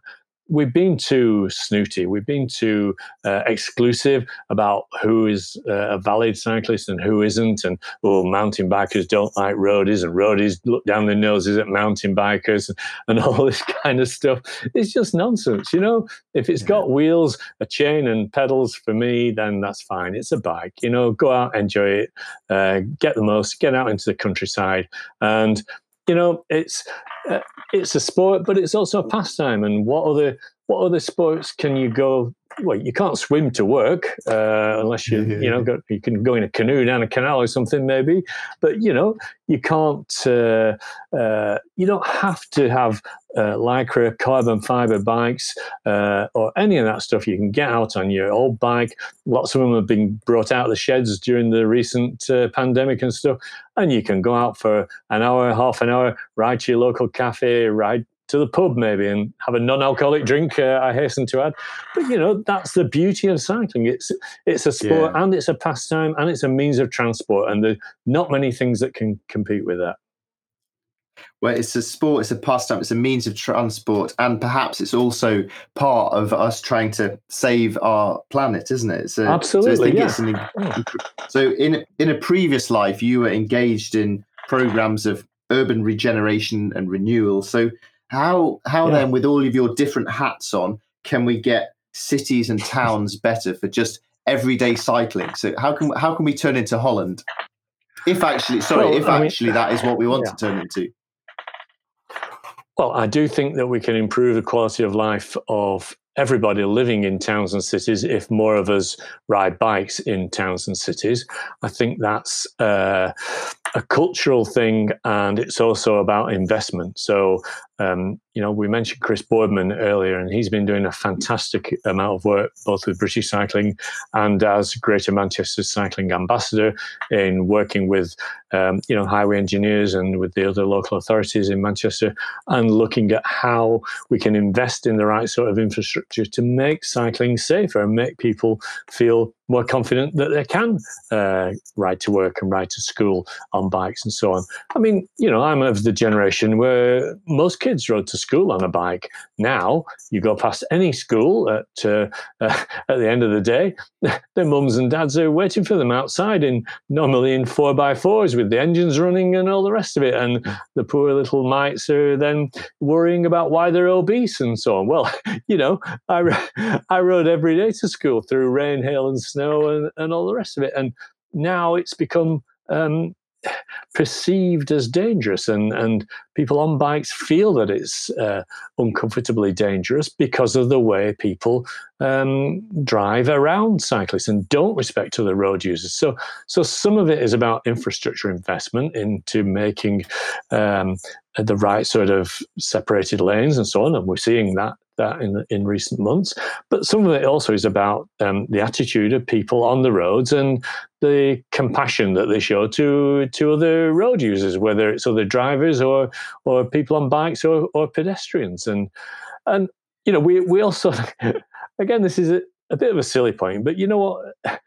Speaker 2: we've been too snooty. We've been too uh, exclusive about who is uh, a valid cyclist and who isn't. And oh, mountain bikers don't like roadies, and roadies look down their noses at mountain bikers, and, and *laughs* all this kind of stuff. It's just nonsense, you know. If it's got wheels, a chain, and pedals for me, then that's fine. It's a bike, you know. Go out, enjoy it, uh, get the most, get out into the countryside, and you know, it's uh, it's a sport, but it's also a pastime. And what other what other sports can you go? Well, you can't swim to work uh, unless you you know go, you can go in a canoe down a canal or something maybe. But you know you can't. Uh, uh, you don't have to have uh, lycra carbon fiber bikes uh, or any of that stuff. You can get out on your old bike. Lots of them have been brought out of the sheds during the recent uh, pandemic and stuff, and you can go out for an hour, half an hour, ride to your local cafe, ride to the pub maybe and have a non-alcoholic drink. Uh, I hasten to add, but you know that's the beauty of cycling. It's it's a sport yeah. and it's a pastime and it's a means of transport, and there's not many things that can compete with that.
Speaker 1: Well, it's a sport, it's a pastime, it's a means of transport, and perhaps it's also part of us trying to save our planet, isn't it?
Speaker 2: So, Absolutely.
Speaker 1: So, yeah. an, so in in a previous life, you were engaged in programs of urban regeneration and renewal. So how how yeah. then, with all of your different hats on, can we get cities and towns better for just everyday cycling? So how can how can we turn into Holland? If actually, sorry, well, if I actually mean, that is what we want yeah. to turn into.
Speaker 2: Well, I do think that we can improve the quality of life of everybody living in towns and cities if more of us ride bikes in towns and cities. I think that's uh, a cultural thing and it's also about investment. So um, you know, we mentioned Chris Boardman earlier, and he's been doing a fantastic amount of work both with British Cycling and as Greater Manchester Cycling Ambassador in working with, um, you know, highway engineers and with the other local authorities in Manchester, and looking at how we can invest in the right sort of infrastructure to make cycling safer and make people feel more confident that they can uh, ride to work and ride to school on bikes and so on. I mean, you know, I'm of the generation where most kids rode to school on a bike. Now you go past any school at uh, uh, *laughs* at the end of the day, *laughs* their mums and dads are waiting for them outside in normally in four by fours with the engines running and all the rest of it, and the poor little mites are then worrying about why they're obese and so on. Well, *laughs* you know, I I rode every day to school through rain, hail, and snow, and, and all the rest of it, and now it's become um, perceived as dangerous, and and people on bikes feel that it's uh, uncomfortably dangerous because of the way people um, drive around cyclists and don't respect other road users. So so some of it is about infrastructure investment into making um, the right sort of separated lanes and so on, and we're seeing that that in in recent months. But some of it also is about um, the attitude of people on the roads and the compassion that they show to to other road users, whether it's other drivers or or people on bikes or, or pedestrians. And and you know we we also *laughs* again this is a, a bit of a silly point, but you know what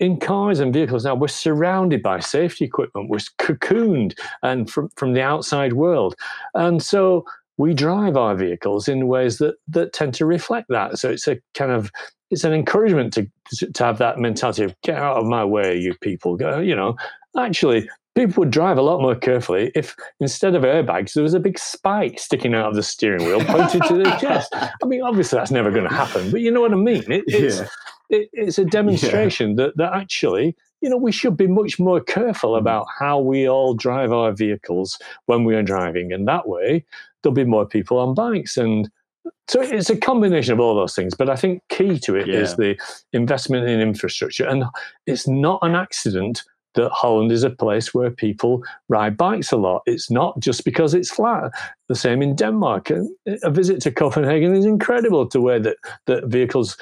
Speaker 2: in cars and vehicles now, we're surrounded by safety equipment. We're cocooned and from, from the outside world. And so we drive our vehicles in ways that that tend to reflect that. So it's a kind of it's an encouragement to to have that mentality of get out of my way, you people. Go, you know, actually, people would drive a lot more carefully if instead of airbags there was a big spike sticking out of the steering wheel pointed to the chest. *laughs* I mean, obviously that's never going to happen, but you know what I mean. It, it's yeah. it, it's a demonstration yeah. that that actually you know, we should be much more careful mm. about how we all drive our vehicles when we are driving. And that way, there'll be more people on bikes. And so it's a combination of all those things. But I think key to it yeah. is the investment in infrastructure. And it's not an accident that Holland is a place where people ride bikes a lot. It's not just because it's flat. The same in Denmark. A visit to Copenhagen is incredible to where that, that vehicles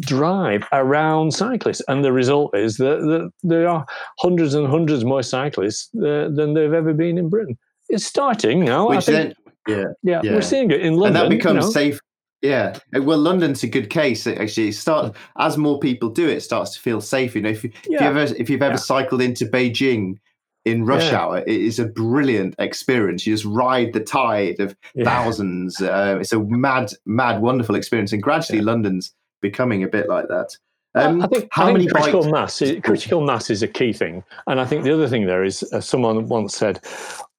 Speaker 2: drive around cyclists. And the result is that, that there are hundreds and hundreds more cyclists uh, than there have ever been in Britain. It's starting now.
Speaker 1: Which
Speaker 2: think,
Speaker 1: then, yeah,
Speaker 2: yeah, yeah, we're seeing it in London.
Speaker 1: And that becomes you know. safe. Yeah, uh, well, London's a good case. Actually, start as more people do it, it starts to feel safe. You know, if, you, yeah. if you ever if you've ever yeah. cycled into Beijing in rush yeah. hour, it is a brilliant experience. You just ride the tide of thousands. Uh, it's a mad, mad, wonderful experience, and gradually London's becoming a bit like that.
Speaker 2: Um, I think, how I think many critical bikes? mass is, critical mass is a key thing, and I think the other thing there is uh, someone once said,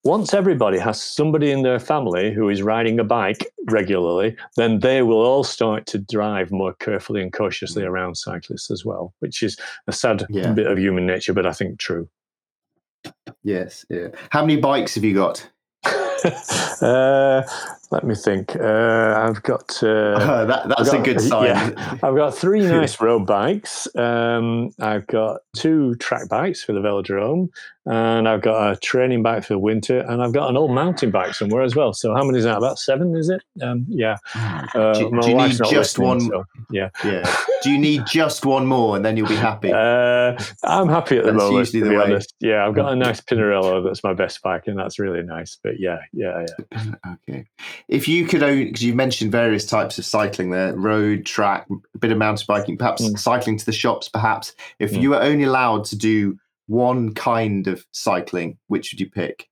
Speaker 2: once everybody has somebody in their family who is riding a bike regularly, then they will all start to drive more carefully and cautiously mm. around cyclists as well, which is a sad yeah. bit of human nature, but I think true.
Speaker 1: Yes, yeah. How many bikes have you got? *laughs*
Speaker 2: uh, let me think. Uh, I've got. Uh, *laughs*
Speaker 1: that, that's got, a good *laughs* sign. Yeah,
Speaker 2: I've got three *laughs* nice road bikes. Um, I've got two track bikes for the velodrome, and I've got a training bike for the winter, and I've got an old mountain bike somewhere as well. So how many is that? About seven, is it? Um, yeah.
Speaker 1: Uh, do, do you need just one? So,
Speaker 2: yeah.
Speaker 1: Yeah. Do you need just one more, and then you'll be happy?
Speaker 2: Uh, I'm happy at the that's moment. To be way. honest, yeah. I've got a nice Pinarello that's my best bike, and that's really nice. But yeah, yeah, yeah.
Speaker 1: Okay. If you could only, because you mentioned various types of cycling there, road, track, a bit of mountain biking, perhaps mm. cycling to the shops, perhaps. If mm. you were only allowed to do one kind of cycling, which would you pick?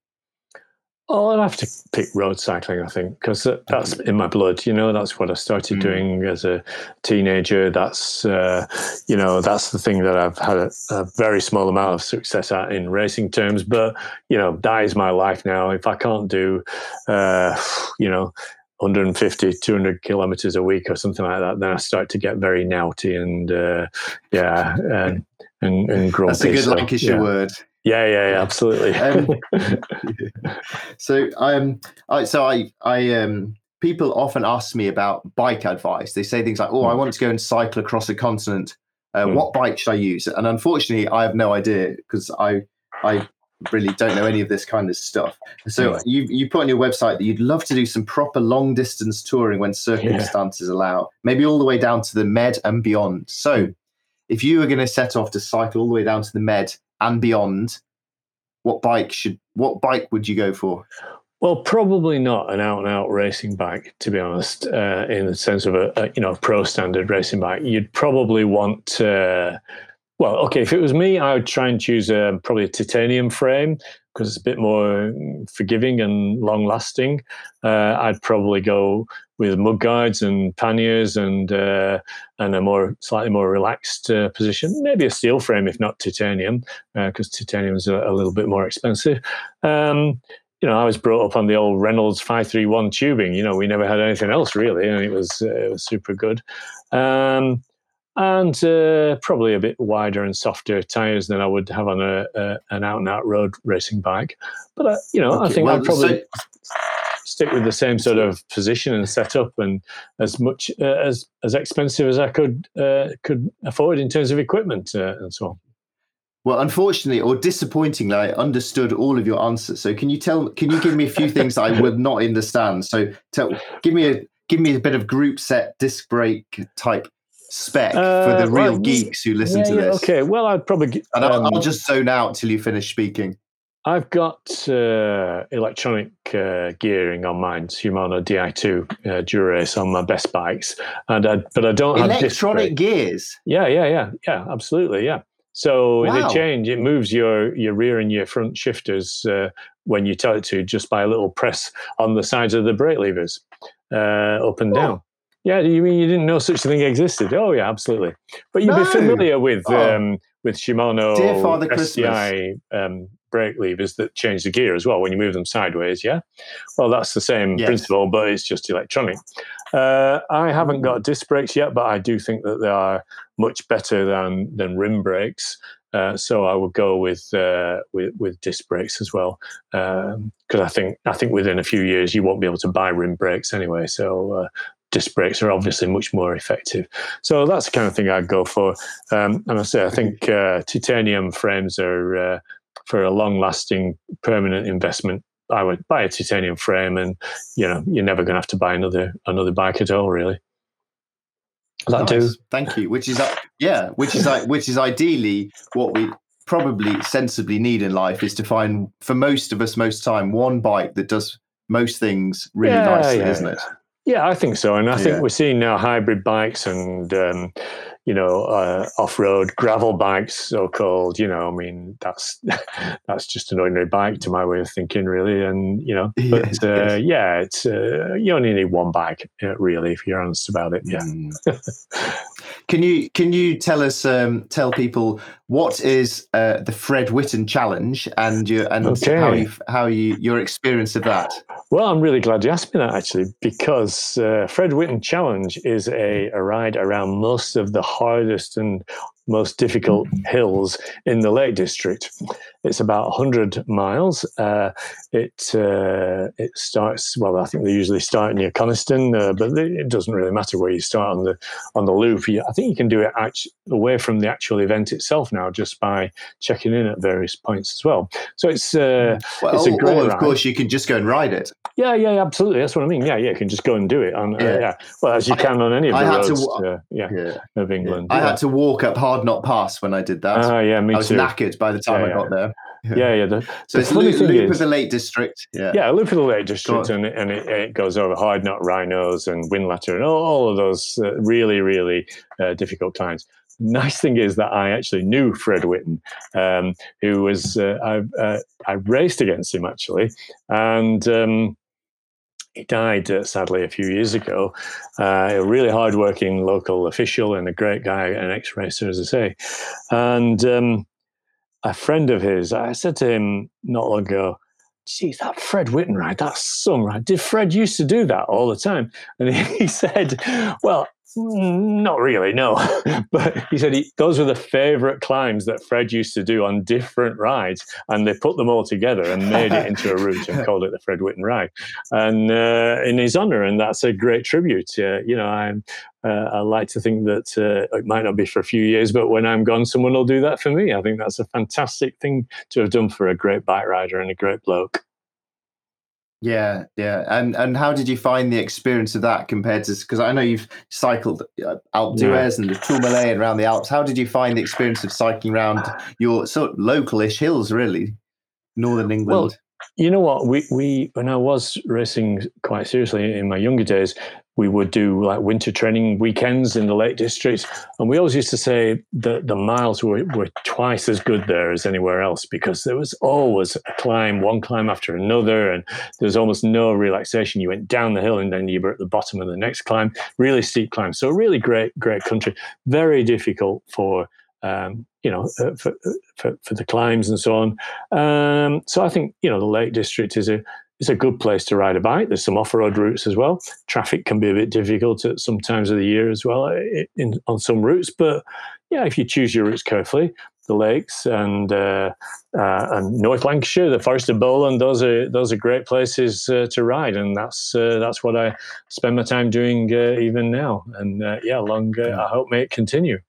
Speaker 2: Oh, I'd have to pick road cycling, I think, because that's in my blood. You know, that's what I started mm. doing as a teenager. That's, uh, you know, that's the thing that I've had a, a, very small amount of success at in racing terms. But, you know, that is my life now. If I can't do, uh, you know, 150, 200 kilometers a week or something like that, then I start to get very naughty and, uh, yeah, and, and, and grumpy.
Speaker 1: That's a good so, Lancashire yeah. word.
Speaker 2: Yeah, yeah, yeah absolutely. *laughs* um, *laughs*
Speaker 1: so, um, I, so I, I, um, people often ask me about bike advice. They say things like, "Oh, I hmm. want to go and cycle across a continent. Uh, mm. What bike should I use?" And unfortunately, I have no idea because I, I really don't know any of this kind of stuff. So yeah. you you put on your website that you'd love to do some proper long distance touring when circumstances yeah. allow, maybe all the way down to the Med and beyond. So, if you were going to set off to cycle all the way down to the Med and beyond, what bike should what bike would you go for?
Speaker 2: Well, probably not an out and out racing bike, to be honest. Uh, in the sense of a, a, you know pro standard racing bike, you'd probably want. Well, okay, if it was me, I would try and choose a, um, probably a titanium frame because it's a bit more forgiving and long lasting. Uh, I'd probably go with mud guards and panniers and uh, and a more slightly more relaxed uh, position. Maybe a steel frame if not titanium, because uh, titanium is a, a, little bit more expensive. Um, you know, I was brought up on the old Reynolds 531 tubing. You know, we never had anything else really, and it was uh, it was super good. Um, and uh, probably a bit wider and softer tires than I would have on a, a an out and out road racing bike. But uh, you know, okay, I think well, I'd probably. So- stick with the same sort of position and setup and as much uh, as as expensive as I could uh, could afford in terms of equipment uh, and so on.
Speaker 1: Well, unfortunately or disappointingly, I understood all of your answers. So can you tell? Can you give me a few things I would not understand? So tell, give me a give me a bit of group set disc brake type spec for the uh, real well, geeks who listen yeah, to this.
Speaker 2: okay, well, I'd probably
Speaker 1: and I'll, I'll um, just zone out till you finish speaking.
Speaker 2: I've got uh, electronic uh, gearing on mine, Shimano Di2 uh, Dura-Ace on my best bikes, and I, but I don't
Speaker 1: electronic have electronic gears.
Speaker 2: Yeah, yeah, yeah, yeah, absolutely, yeah. So wow. they change. It moves your your rear and your front shifters uh, when you tell it to, just by a little press on the sides of the brake levers, uh, up and down. Yeah, you mean you didn't know such a thing existed? Oh, yeah, absolutely. But you'd no. be familiar with oh. um, with Shimano Dear Father STI um, brake levers that change the gear as well when you move them sideways. Yeah, well, that's the same yes. principle, but it's just electronic. Uh, I haven't got disc brakes yet, but I do think that they are much better than than rim brakes. Uh, so I would go with uh, with, with disc brakes as well, because um, I think I think within a few years you won't be able to buy rim brakes anyway. So uh, disc brakes are obviously much more effective. So that's the kind of thing I'd go for. Um, and I say I think uh, titanium frames are uh, for a long lasting permanent investment, I would buy a titanium frame and you know, you're never gonna have to buy another another bike at all really.
Speaker 1: That nice. do. Thank you. Which is uh, yeah, which is like which is ideally what we probably sensibly need in life is to find for most of us most time one bike that does most things really yeah, nicely, yeah, isn't it?
Speaker 2: Yeah, I think so, and I think we're seeing now hybrid bikes and um, you know uh, off-road gravel bikes, so-called. You know, I mean that's *laughs* that's just an ordinary bike to my way of thinking, really. And you know, *laughs* but yes, uh, yes. yeah, it's uh, you only need one bike, uh, really, if you're honest about it. Yeah. Mm. *laughs*
Speaker 1: Can you can you tell us um, tell people what is uh, the Fred Whitten challenge and your and okay. how you how you your experience of that?
Speaker 2: Well, I'm really glad you asked me that actually because uh, Fred Whitten challenge is a, a ride around most of the hardest and most difficult hills in the Lake District. It's about 100 miles. Uh, it uh, it starts well. I think they usually start near Coniston, uh, but it doesn't really matter where you start on the on the loop. I think you can do it actually away from the actual event itself now, just by checking in at various points as well. So it's uh,
Speaker 1: well,
Speaker 2: it's
Speaker 1: a great. Or of course, you can just go and ride it.
Speaker 2: Yeah, yeah, absolutely. That's what I mean. Yeah, yeah, you can just go and do it. On, uh, yeah. yeah. well, as you can on any of the I roads. To, uh, yeah, yeah, of England.
Speaker 1: I had to walk up Hard Knot Pass when I did that.
Speaker 2: Ah, yeah, me too.
Speaker 1: I was
Speaker 2: too.
Speaker 1: knackered by the time I got there.
Speaker 2: Yeah, yeah. The,
Speaker 1: so the it's funny loop, thing loop is, of the Lake District. Yeah,
Speaker 2: yeah, loop of the Lake District, and, and it, it, goes over Hard Knot Wrynose and Whinlatter and all, all of those uh, really, really uh, difficult times. Nice thing is that I actually knew Fred Whitten, um, who was uh, I, uh, I raced against him actually, and um, he died uh, sadly a few years ago. Uh, a really hardworking local official and a great guy, an ex racer, as I say. And um, a friend of his, I said to him not long ago, geez, that Fred Whitten ride, that's some right. Did Fred used to do that all the time? And *laughs* he said, well, not really, no. *laughs* but he said he, those were the favorite climbs that Fred used to do on different rides, and they put them all together and made it into a route and *laughs* called it the Fred Whitten ride, and uh, in his honor. And that's a great tribute. Uh, you know, I'm. Uh, I like to think that uh, it might not be for a few years, but when I'm gone, someone will do that for me. I think that's a fantastic thing to have done for a great bike rider and a great bloke.
Speaker 1: Yeah, yeah, and and how did you find the experience of that compared to? Because I know you've cycled uh, Alpe d'Huez yeah. and the Tourmalet and around the Alps. How did you find the experience of cycling around your sort of localish hills, really, northern England?
Speaker 2: Well, you know what? We we when I was racing quite seriously in my younger days, we would do like winter training weekends in the Lake District. And we always used to say that the miles were, were twice as good there as anywhere else because there was always a climb, one climb after another, and there was almost no relaxation. You went down the hill and then you were at the bottom of the next climb, really steep climb. So, really great, great country. Very difficult for. Um, you know, uh, for, uh, for, for the climbs and so on. Um, so I think you know the Lake District is a it's a good place to ride a bike. There's some off-road routes as well. Traffic can be a bit difficult at some times of the year as well in, in on some routes, but yeah, if you choose your routes carefully, the lakes and uh, uh, and North Lancashire, the Forest of Bowland, those are those are great places uh, to ride, and that's uh, that's what I spend my time doing uh, even now. And uh, yeah, long I hope may it continue.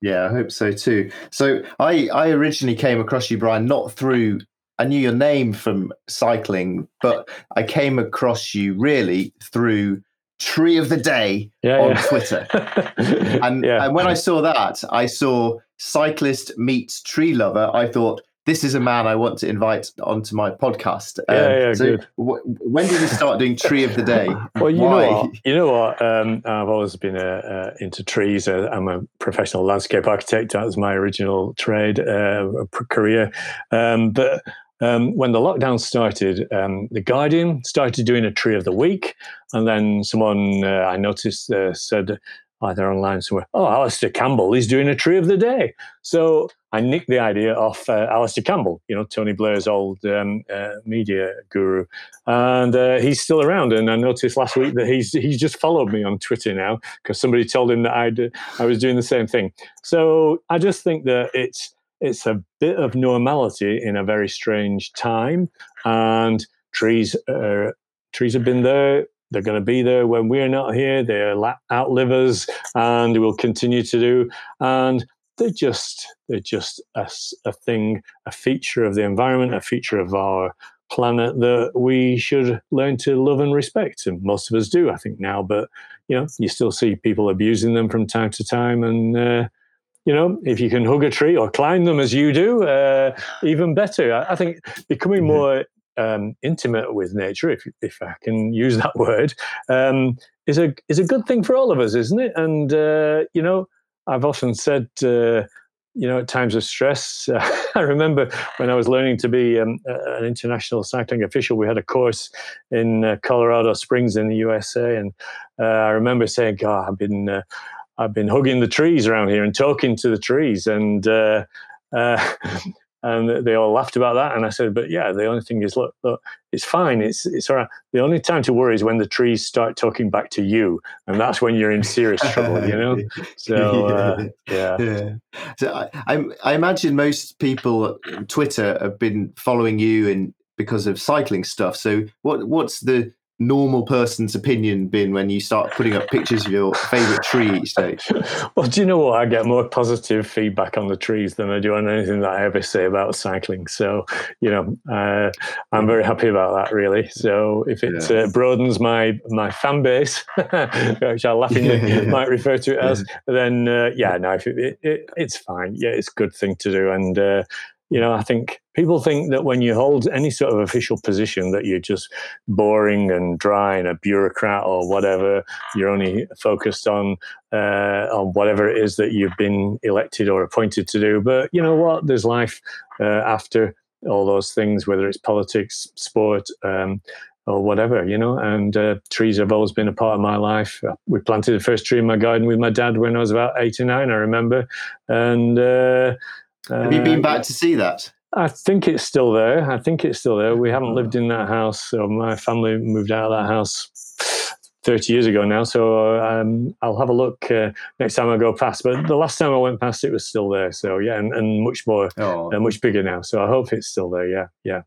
Speaker 1: Yeah, I hope so too. So I I originally came across you, Brian, not through I knew your name from cycling, but I came across you really through Tree of the Day yeah, on yeah. Twitter. *laughs* and, yeah. and when I saw that, I saw cyclist meets tree lover. I thought, this is a man I want to invite onto my podcast.
Speaker 2: Um, yeah, yeah, so good.
Speaker 1: W- when did you start doing Tree of the Day? *laughs*
Speaker 2: well, you Why? know what? You know what? Um, I've always been uh, uh, into trees. Uh, I'm a professional landscape architect. That was my original trade uh, career. Um, but um, when the lockdown started, um, the Guardian started doing a tree of the week, and then someone uh, I noticed uh, said either online somewhere, "Oh, Alastair Campbell is doing a tree of the day." So I nicked the idea off uh, Alastair Campbell, you know, Tony Blair's old um, uh, media guru, and uh, he's still around. And I noticed last week that he's he's just followed me on Twitter now because somebody told him that I I was doing the same thing. So I just think that it's it's a bit of normality in a very strange time. And trees, uh, trees have been there. They're going to be there when we're not here. They're outlive us, and will continue to do. And they're just they're just a, a thing, a feature of the environment, a feature of our planet that we should learn to love and respect. And most of us do, I think, now. But you know, you still see people abusing them from time to time, and uh, you know, if you can hug a tree or climb them as you do, uh, even better. I, I think becoming mm-hmm. more um, intimate with nature, if if I can use that *laughs* word, um, is a is a good thing for all of us, isn't it? And uh, you know, I've often said. Uh, you know, at times of stress. Uh, *laughs* I remember when I was learning to be um, an international cycling official, we had a course in uh, Colorado Springs in the USA, and uh, I remember saying, "God, I've been uh, I've been hugging the trees around here and talking to the trees," and uh, uh, *laughs* and they all laughed about that. And I said, "But yeah, the only thing is, look, look, it's fine. It's it's all right. The only time to worry is when the trees start talking back to you, and that's when you're in serious trouble, you know." *laughs* So uh, yeah. yeah.
Speaker 1: So I, I imagine most people on Twitter have been following you and because of cycling stuff. So what what's the normal person's opinion been when you start putting up pictures of your favorite tree each day? *laughs*
Speaker 2: well, do you know what? I get more positive feedback on the trees than I do on anything that I ever say about cycling. So, you know, uh, I'm very happy about that, really. So, if it yeah. uh, broadens my my fan base, *laughs* which I laughingly *laughs* might refer to it as, then uh, yeah, no, it, it, it's fine. Yeah, it's a good thing to do, and uh, you know, I think people think that when you hold any sort of official position that you're just boring and dry and a bureaucrat or whatever. You're only focused on uh, on whatever it is that you've been elected or appointed to do. But you know what? There's life uh, after all those things, whether it's politics, sport. Um, or whatever, you know. And uh, trees have always been a part of my life. We planted the first tree in my garden with my dad when I was about eight or nine, I remember. And uh,
Speaker 1: have you been back to see that?
Speaker 2: I think it's still there. I think it's still there. We haven't lived in that house. So my family moved out of that house 30 years ago now. So um, I'll have a look uh, next time I go past. But the last time I went past, it was still there. So yeah, and, and much more, oh. uh, much bigger now. So I hope it's still there. Yeah, yeah.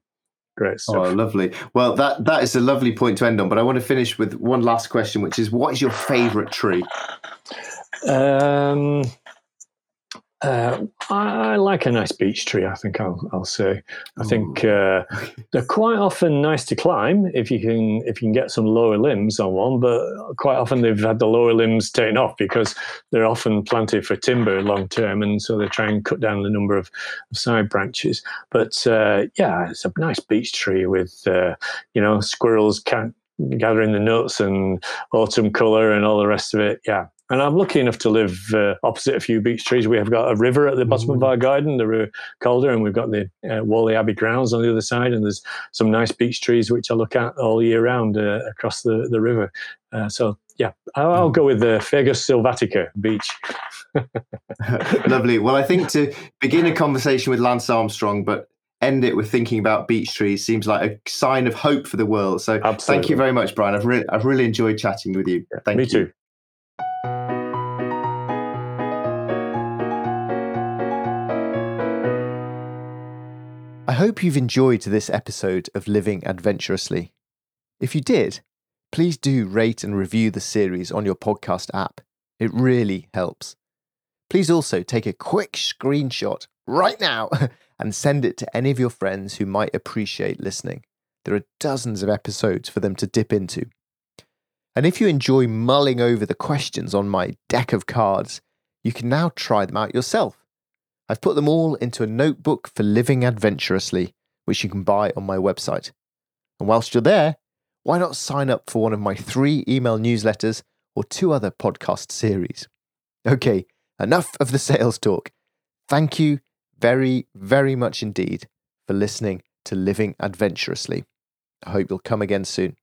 Speaker 2: Great stuff.
Speaker 1: Oh, lovely. Well, that that is a lovely point to end on. But I want to finish with one last question, which is, what is your favourite tree? Um,
Speaker 2: uh, I, I, like a nice beech tree. I think I'll, I'll say. I think uh, *laughs* they're quite often nice to climb if you can if you can get some lower limbs on one. But quite often they've had the lower limbs taken off because they're often planted for timber long term, and so they try and cut down the number of, of side branches. But uh, yeah, it's a nice beech tree with uh, you know squirrels can gathering the nuts and autumn color and all the rest of it. Yeah, and I'm lucky enough to live uh, opposite a few beech trees. We have got a river at the bottom mm. of our garden, the River Calder, and we've got the uh, Whalley Abbey grounds on the other side. And there's some nice beech trees which I look at all year round uh, across the, the river. Uh, so, yeah, I'll, I'll, go with the Fagus sylvatica beech. *laughs*
Speaker 1: Lovely. Well, I think to begin a conversation with Lance Armstrong, but end it with thinking about beech trees seems like a sign of hope for the world. So Absolutely. thank you very much, Brian. I've, re- I've really enjoyed chatting with you. Thank
Speaker 2: Me
Speaker 1: you.
Speaker 2: too.
Speaker 3: Hope you've enjoyed this episode of Living Adventurously. If you did, please do rate and review the series on your podcast app. It really helps. Please also take a quick screenshot right now *laughs* and send it to any of your friends who might appreciate listening. There are dozens of episodes for them to dip into. And if you enjoy mulling over the questions on my deck of cards, you can now try them out yourself. I've put them all into a notebook for living adventurously, which you can buy on my website. And whilst you're there, why not sign up for one of my three email newsletters or two other podcast series? Okay, enough of the sales talk. Thank you very, very much indeed for listening to Living Adventurously. I hope you'll come again soon.